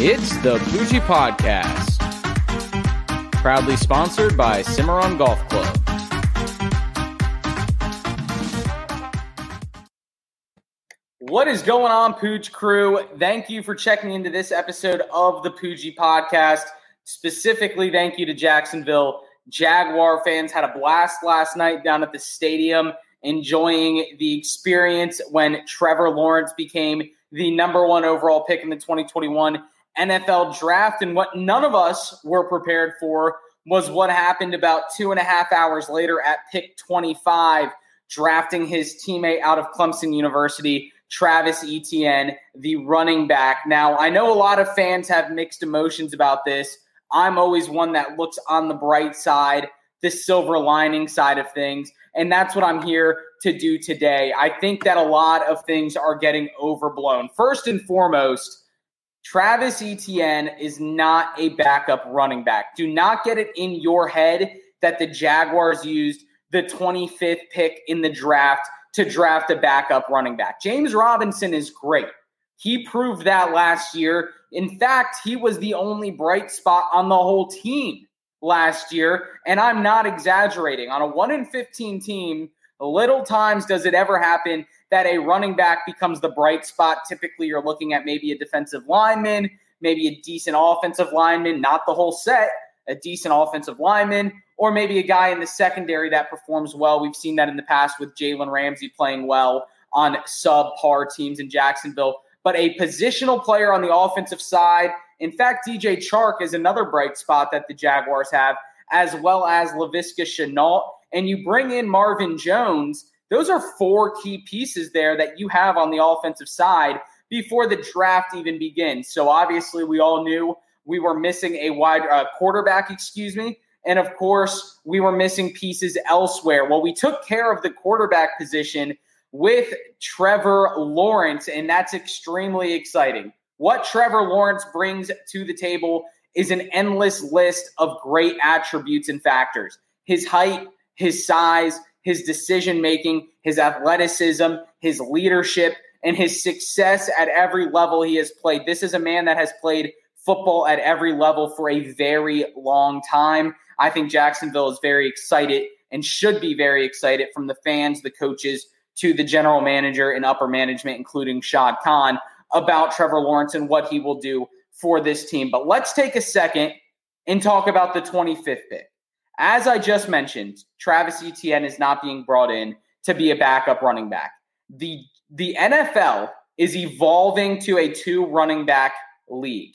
It's the Poojie Podcast, proudly sponsored by Cimarron Golf Club. What is going on, Pooch crew? Thank you for checking into this episode of the Poojie Podcast. Specifically, thank you to Jacksonville Jaguar fans. Had a blast last night down at the stadium, enjoying the experience when Trevor Lawrence became the number one overall pick in the 2021 NFL draft. And what none of us were prepared for was what happened about two and a half hours later at pick 25, drafting his teammate out of Clemson University, Travis Etienne, the running back. Now, I know a lot of fans have mixed emotions about this. I'm always one that looks on the bright side, the silver lining side of things. And that's what I'm here to do today. I think that a lot of things are getting overblown. First and foremost, Travis Etienne is not a backup running back. Do not get it in your head that the Jaguars used the 25th pick in the draft to draft a backup running back. James Robinson is great. He proved that last year. In fact, he was the only bright spot on the whole team last year. And I'm not exaggerating. On a 1 in 15 team, little times does it ever happen that a running back becomes the bright spot. Typically, you're looking at maybe a defensive lineman, maybe a decent offensive lineman, not the whole set, a decent offensive lineman, or maybe a guy in the secondary that performs well. We've seen that in the past with Jalen Ramsey playing well on subpar teams in Jacksonville. But a positional player on the offensive side, in fact, DJ Chark is another bright spot that the Jaguars have, as well as Laviska Shenault. And you bring in Marvin Jones those are four key pieces there that you have on the offensive side before the draft even begins. So obviously, we all knew we were missing a wide uh, quarterback, excuse me. And of course, we were missing pieces elsewhere. Well, we took care of the quarterback position with Trevor Lawrence, and that's extremely exciting. What Trevor Lawrence brings to the table is an endless list of great attributes and factors his height, his size, his decision making, his athleticism, his leadership, and his success at every level he has played. This is a man that has played football at every level for a very long time. I think Jacksonville is very excited and should be very excited from the fans, the coaches, to the general manager and upper management, including Shad Khan, about Trevor Lawrence and what he will do for this team. But let's take a second and talk about the 25th pick. As I just mentioned, Travis Etienne is not being brought in to be a backup running back. The the NFL is evolving to a two running back league.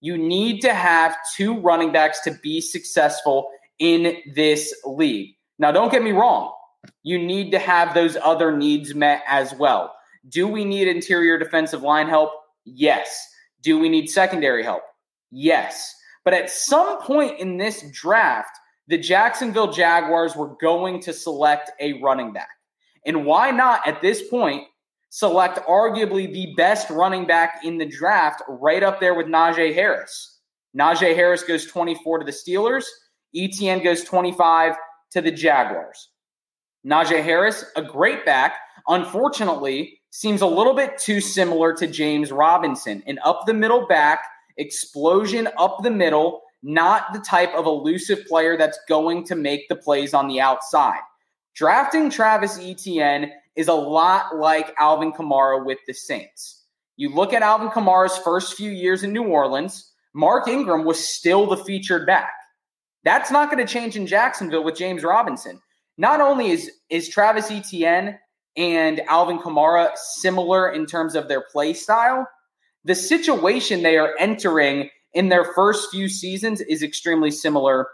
You need to have two running backs to be successful in this league. Now, don't get me wrong. You need to have those other needs met as well. Do we need interior defensive line help? Yes. Do we need secondary help? Yes. But at some point in this draft, the Jacksonville Jaguars were going to select a running back. And why not at this point select arguably the best running back in the draft, right up there with Najee Harris? Najee Harris goes 24 to the Steelers, Etienne goes 25 to the Jaguars. Najee Harris, a great back, unfortunately, seems a little bit too similar to James Robinson, an up the middle back, explosion up the middle not the type of elusive player that's going to make the plays on the outside. Drafting Travis Etienne is a lot like Alvin Kamara with the Saints. You look at Alvin Kamara's first few years in New Orleans, Mark Ingram was still the featured back. That's not going to change in Jacksonville with James Robinson. Not only is, is Travis Etienne and Alvin Kamara similar in terms of their play style, the situation they are entering in their first few seasons is extremely similar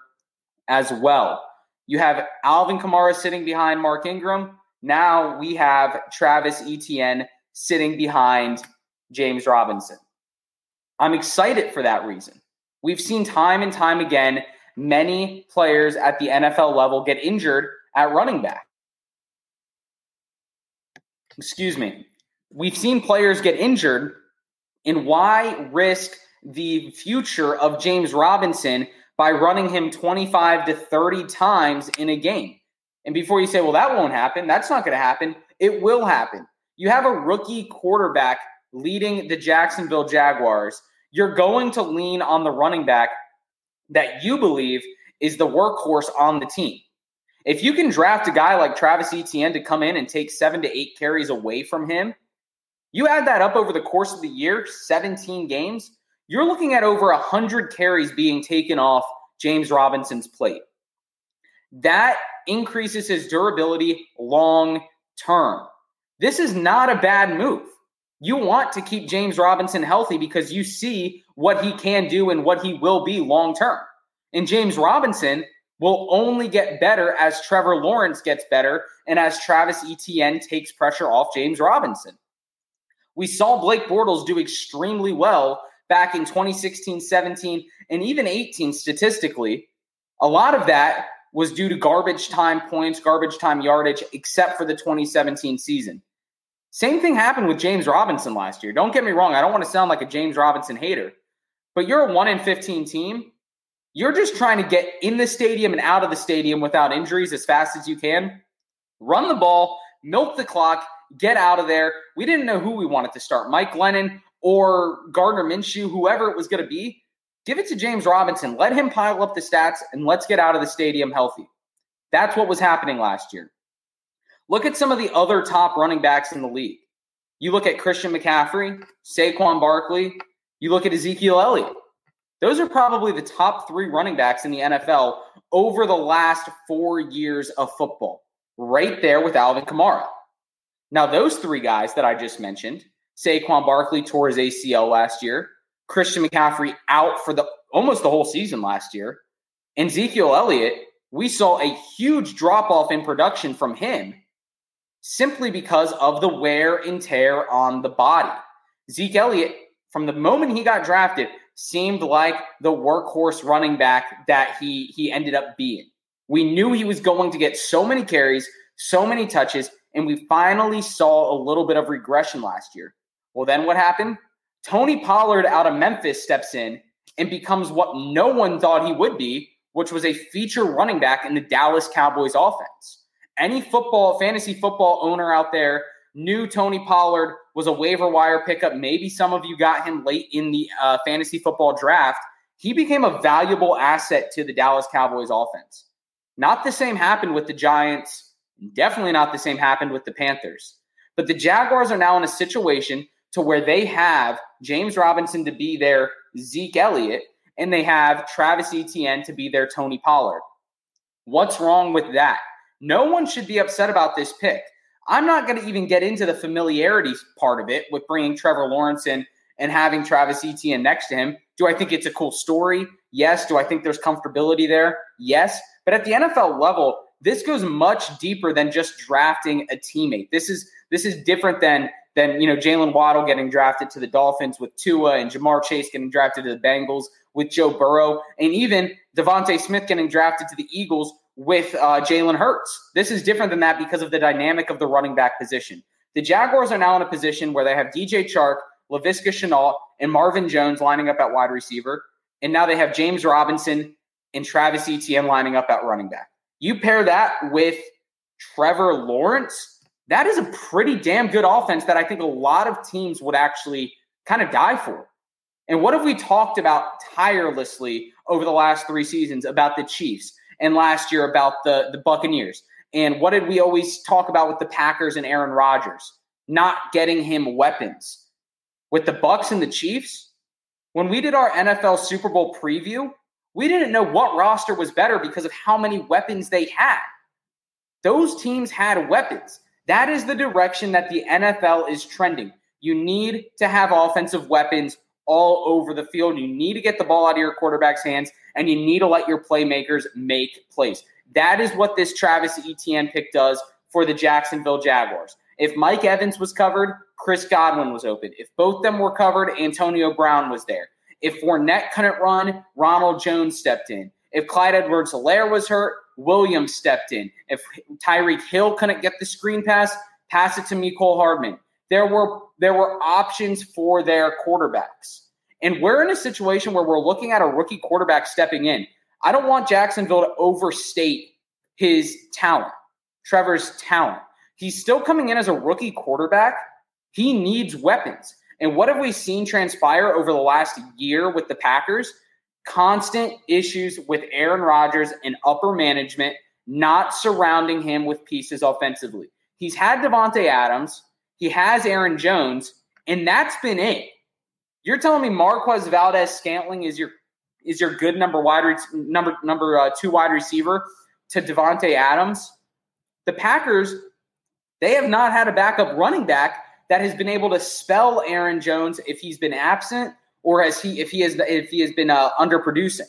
as well. You have Alvin Kamara sitting behind Mark Ingram. Now we have Travis Etienne sitting behind James Robinson. I'm excited for that reason. We've seen time and time again many players at the NFL level get injured at running back. Excuse me. We've seen players get injured, and why risk the future of James Robinson by running him 25 to 30 times in a game. And before you say, well, that won't happen, that's not going to happen, it will happen. You have a rookie quarterback leading the Jacksonville Jaguars. you're going to lean on the running back that you believe is the workhorse on the team. If you can draft a guy like Travis Etienne to come in and take seven to eight carries away from him, you add that up over the course of the year, 17 games, you're looking at over 100 carries being taken off James Robinson's plate. That increases his durability long term. This is not a bad move. You want to keep James Robinson healthy because you see what he can do and what he will be long term. And James Robinson will only get better as Trevor Lawrence gets better and as Travis Etienne takes pressure off James Robinson. We saw Blake Bortles do extremely well back in 2016, 17, and even 18 statistically. A lot of that was due to garbage time points, garbage time yardage, except for the 2017 season. Same thing happened with James Robinson last year. Don't get me wrong, I don't want to sound like a James Robinson hater, but you're a 1 in 15 team you're just trying to get in the stadium and out of the stadium without injuries as fast as you can. Run the ball, milk the clock, get out of there. We didn't know who we wanted to start Mike Glennon or Gardner Minshew, whoever it was going to be. Give it to James Robinson. Let him pile up the stats and let's get out of the stadium healthy. That's what was happening last year. Look at some of the other top running backs in the league. You look at Christian McCaffrey, Saquon Barkley, you look at Ezekiel Elliott. Those are probably the top three running backs in the NFL over the last four years of football, right there with Alvin Kamara. Now, those three guys that I just mentioned, Saquon Barkley tore his ACL last year, Christian McCaffrey out for the almost the whole season last year, and Ezekiel Elliott, we saw a huge drop off in production from him simply because of the wear and tear on the body. Zeke Elliott, from the moment he got drafted, seemed like the workhorse running back that he he ended up being. We knew he was going to get so many carries, so many touches, and we finally saw a little bit of regression last year. Well, then what happened? Tony Pollard out of Memphis steps in and becomes what no one thought he would be, which was a feature running back in the Dallas Cowboys offense. Any football, fantasy football owner out there knew Tony Pollard was a waiver wire pickup. Maybe some of you got him late in the uh, fantasy football draft. He became a valuable asset to the Dallas Cowboys offense. Not the same happened with the Giants. Definitely not the same happened with the Panthers. But the Jaguars are now in a situation to where they have James Robinson to be their Zeke Elliott, and they have Travis Etienne to be their Tony Pollard. What's wrong with that? No one should be upset about this pick. I'm not going to even get into the familiarity part of it with bringing Trevor Lawrence in and having Travis Etienne next to him. Do I think it's a cool story? Yes. Do I think there's comfortability there? Yes. But at the NFL level, this goes much deeper than just drafting a teammate. This is this is different than than you know Jaylen Waddle getting drafted to the Dolphins with Tua and Ja'Marr Chase getting drafted to the Bengals with Joe Burrow, and even DeVonta Smith getting drafted to the Eagles with uh, Jalen Hurts. This is different than that because of the dynamic of the running back position. The Jaguars are now in a position where they have DJ Chark, Laviska Shenault, and Marvin Jones lining up at wide receiver. And now they have James Robinson and Travis Etienne lining up at running back. You pair that with Trevor Lawrence, that is a pretty damn good offense that I think a lot of teams would actually kind of die for. And what have we talked about tirelessly over the last three seasons about the Chiefs? and last year about the, the Buccaneers. And what did we always talk about with the Packers and Aaron Rodgers? Not getting him weapons. With the Bucks and the Chiefs, when we did our NFL Super Bowl preview, we didn't know what roster was better because of how many weapons they had. Those teams had weapons. That is the direction that the NFL is trending. You need to have offensive weapons all over the field. You need to get the ball out of your quarterback's hands and you need to let your playmakers make plays. That is what this Travis Etienne pick does for the Jacksonville Jaguars. If Mike Evans was covered, Chris Godwin was open. If both them were covered, Antonio Brown was there. If Fournette couldn't run, Ronald Jones stepped in. If Clyde Edwards Helaire was hurt, Williams stepped in. If Tyreek Hill couldn't get the screen pass, pass it to Mecole Hardman. There were there were options for their quarterbacks. And we're in a situation where we're looking at a rookie quarterback stepping in. I don't want Jacksonville to overstate his talent, Trevor's talent. He's still coming in as a rookie quarterback. He needs weapons. And what have we seen transpire over the last year with the Packers? Constant issues with Aaron Rodgers and upper management not surrounding him with pieces offensively. He's had Davante Adams, he has Aaron Jones, and that's been it. You're telling me Marquez Valdes Scantling is your is your good number wide number number uh, two wide receiver to Davante Adams? The Packers they have not had a backup running back that has been able to spell Aaron Jones if he's been absent or as he if he has if he has been uh, underproducing.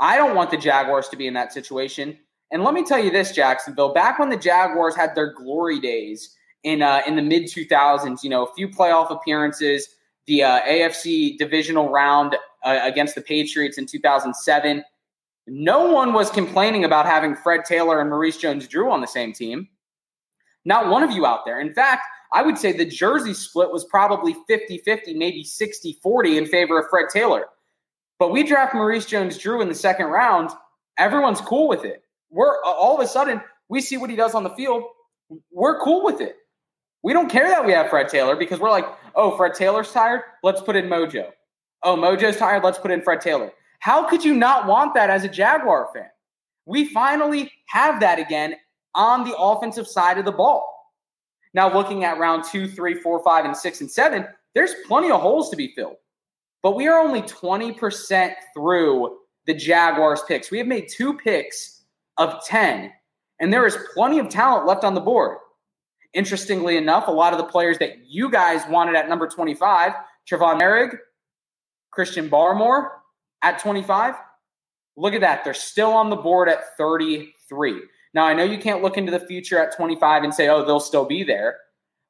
I don't want the Jaguars to be in that situation. And let me tell you this, Jacksonville. Back when the Jaguars had their glory days in uh, in the mid 2000s, you know, a few playoff appearances, the uh, AFC divisional round uh, against the Patriots in 2007. No one was complaining about having Fred Taylor and Maurice Jones Drew on the same team. Not one of you out there. In fact, I would say the jersey split was probably 50 50, maybe 60 40 in favor of Fred Taylor. But we draft Maurice Jones Drew in the second round. Everyone's cool with it. We're all of a sudden, we see what he does on the field. We're cool with it. We don't care that we have Fred Taylor because we're like, oh, Fred Taylor's tired. Let's put in Mojo. Oh, Mojo's tired. Let's put in Fred Taylor. How could you not want that as a Jaguar fan? We finally have that again on the offensive side of the ball. Now, looking at round two, three, four, five, and six and seven, there's plenty of holes to be filled. But we are only 20% through the Jaguars picks. We have made two picks of 10, and there is plenty of talent left on the board. Interestingly enough, a lot of the players that you guys wanted at number 25, Trevon Moehrig, Christian Barmore at 25, look at that. They're still on the board at 33. Now, I know you can't look into the future at 25 and say, oh, they'll still be there.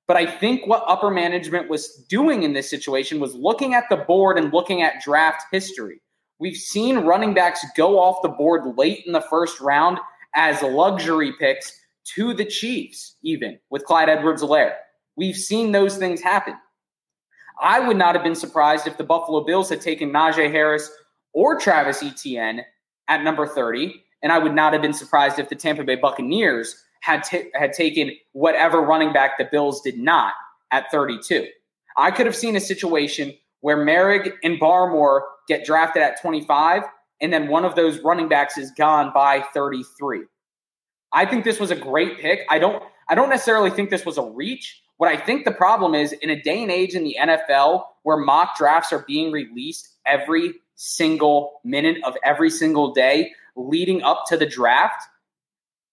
But I think what upper management was doing in this situation was looking at the board and looking at draft history. We've seen running backs go off the board late in the first round as luxury picks to the Chiefs, even with Clyde Edwards Helaire. We've seen those things happen. I would not have been surprised if the Buffalo Bills had taken Najee Harris or Travis Etienne at number 30 and I would not have been surprised if the Tampa Bay Buccaneers had t- had taken whatever running back the Bills did not at 32. I could have seen a situation where Moehrig and Barmore get drafted at 25, and then one of those running backs is gone by 33. I think this was a great pick. I don't I don't necessarily think this was a reach. What I think the problem is in a day and age in the NFL where mock drafts are being released every single minute of every single day, leading up to the draft,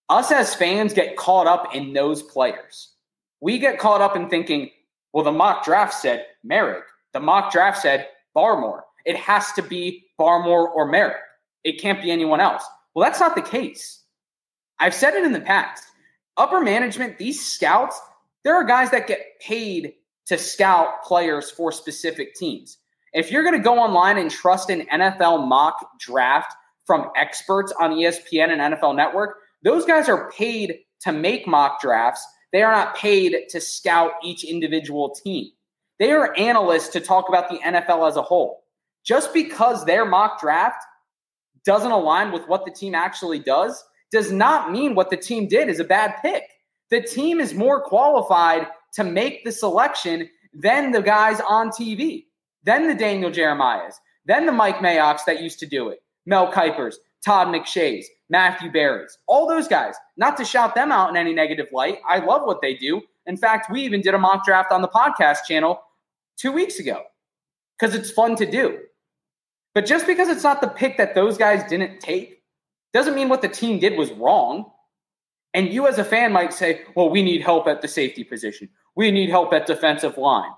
us as fans get caught up in those players. We get caught up in thinking, well, the mock draft said Moehrig. The mock draft said Barmore. It has to be Barmore or Moehrig. It can't be anyone else. Well, that's not the case. I've said it in the past. Upper management, these scouts, there are guys that get paid to scout players for specific teams. If you're going to go online and trust an NFL mock draft from experts on ESPN and NFL Network. Those guys are paid to make mock drafts. They are not paid to scout each individual team. They are analysts to talk about the NFL as a whole. Just because their mock draft doesn't align with what the team actually does, does not mean what the team did is a bad pick. The team is more qualified to make the selection than the guys on TV, than the Daniel Jeremiahs, than the Mike Mayock's that used to do it. Mel Kipers, Todd McShays, Matthew Berrys, all those guys. Not to shout them out in any negative light. I love what they do. In fact, we even did a mock draft on the podcast channel two weeks ago because it's fun to do. But just because it's not the pick that those guys didn't take doesn't mean what the team did was wrong. And you, as a fan, might say, well, we need help at the safety position. We need help at defensive line.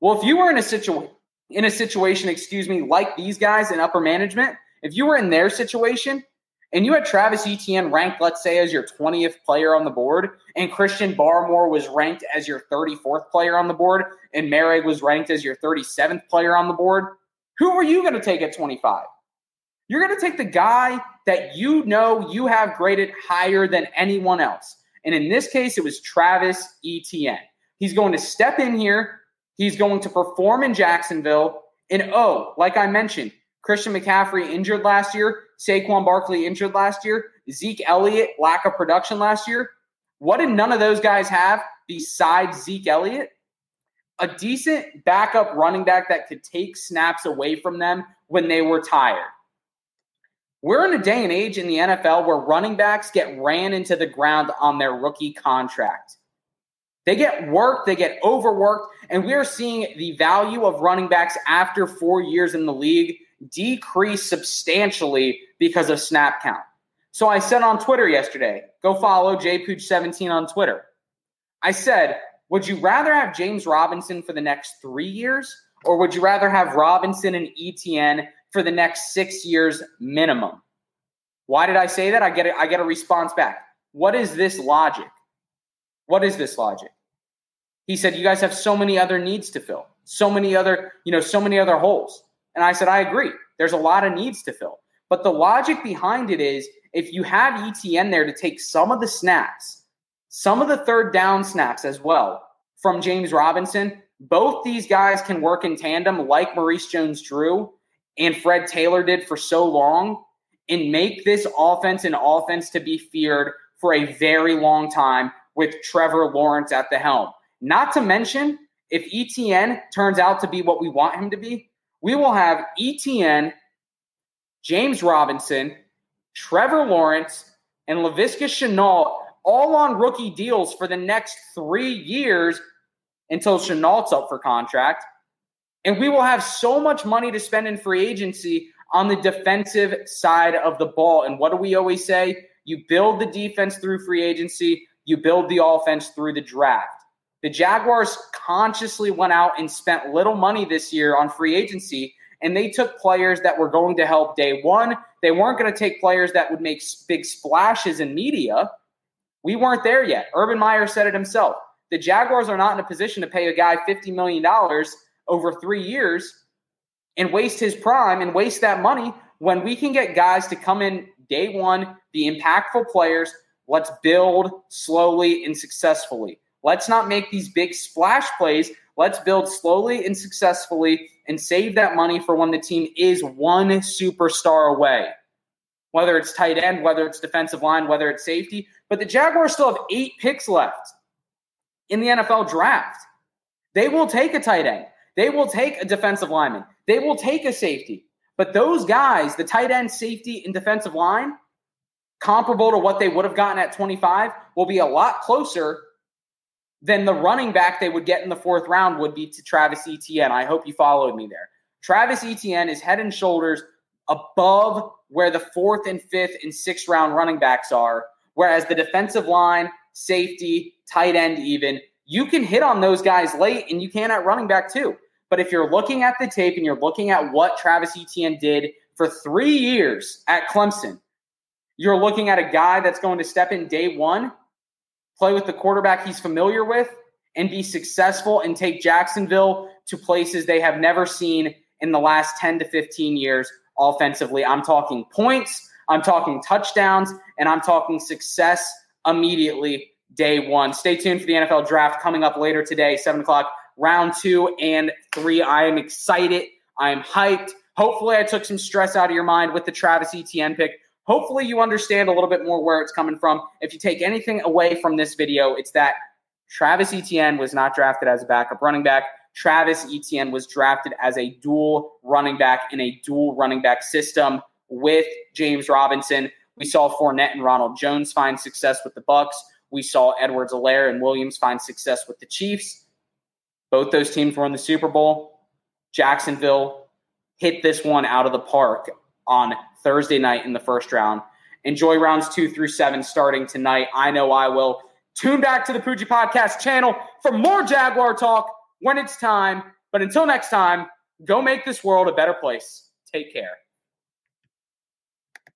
Well, if you were in a situation, in a situation, excuse me, like these guys in upper management, if you were in their situation and you had Travis Etienne ranked, let's say, as your 20th player on the board, and Christian Barmore was ranked as your 34th player on the board, and Moehrig was ranked as your 37th player on the board, who are you going to take at 25? You're going to take the guy that you know you have graded higher than anyone else. And in this case, it was Travis Etienne. He's going to step in here. He's going to perform in Jacksonville. And oh, like I mentioned, Christian McCaffrey injured last year, Saquon Barkley injured last year, Zeke Elliott lack of production last year. What did none of those guys have besides Zeke Elliott? a decent backup running back that could take snaps away from them when they were tired. We're in a day and age in the NFL where running backs get ran into the ground on their rookie contract. They get worked, they get overworked, and we're seeing the value of running backs after four years in the league decrease substantially because of snap count. So I said on Twitter yesterday, go follow jpooch17 on Twitter. I said, would you rather have James Robinson for the next three years, or would you rather have Robinson and ETN for the next six years minimum? Why did I say that? I get a, I get a response back. What is this logic? What is this logic? He said, You guys have so many other needs to fill, so many other, you know, so many other holes. And I said, I agree. There's a lot of needs to fill. But the logic behind it is if you have ETN there to take some of the snaps, some of the third down snaps as well from James Robinson, both these guys can work in tandem like Maurice Jones Drew and Fred Taylor did for so long and make this offense an offense to be feared for a very long time with Trevor Lawrence at the helm. Not to mention, if ETN turns out to be what we want him to be, we will have ETN, James Robinson, Trevor Lawrence, and Laviska Shenault all on rookie deals for the next three years until Shenault's up for contract. And we will have so much money to spend in free agency on the defensive side of the ball. And what do we always say? You build the defense through free agency, you build the offense through the draft. The Jaguars consciously went out and spent little money this year on free agency, and they took players that were going to help day one. They weren't going to take players that would make big splashes in media. We weren't there yet. Urban Meyer said it himself. The Jaguars are not in a position to pay a guy $50 million over three years and waste his prime and waste that money when we can get guys to come in day one, be impactful players. Let's build slowly and successfully. Let's not make these big splash plays. Let's build slowly and successfully and save that money for when the team is one superstar away. Whether it's tight end, whether it's defensive line, whether it's safety. But the Jaguars still have eight picks left in the NFL draft. They will take a tight end. They will take a defensive lineman. They will take a safety. But those guys, the tight end, safety, and defensive line, comparable to what they would have gotten at 25, will be a lot closer then the running back they would get in the fourth round would be to Travis Etienne. I hope you followed me there. Travis Etienne is head and shoulders above where the fourth and fifth and sixth round running backs are, whereas the defensive line, safety, tight end, even, you can hit on those guys late and you can at running back too. But if you're looking at the tape and you're looking at what Travis Etienne did for three years at Clemson, you're looking at a guy that's going to step in day one play with the quarterback he's familiar with, and be successful and take Jacksonville to places they have never seen in the last 10 to 15 years offensively. I'm talking points, I'm talking touchdowns, and I'm talking success immediately day one. Stay tuned for the NFL draft coming up later today, 7 o'clock, round two and three. I am excited. I am hyped. Hopefully, I took some stress out of your mind with the Travis Etienne pick. Hopefully, you understand a little bit more where it's coming from. If you take anything away from this video, it's that Travis Etienne was not drafted as a backup running back. Travis Etienne was drafted as a dual running back in a dual running back system with James Robinson. We saw Fournette and Ronald Jones find success with the Bucks. We saw Edwards-Helaire and Williams find success with the Chiefs. Both those teams were in the Super Bowl. Jacksonville hit this one out of the park on Thursday night in the first round. Enjoy rounds two through seven starting tonight. I know I will. Tune back to the Poojie Podcast channel for more Jaguar talk when it's time. But until next time, go make this world a better place. Take care.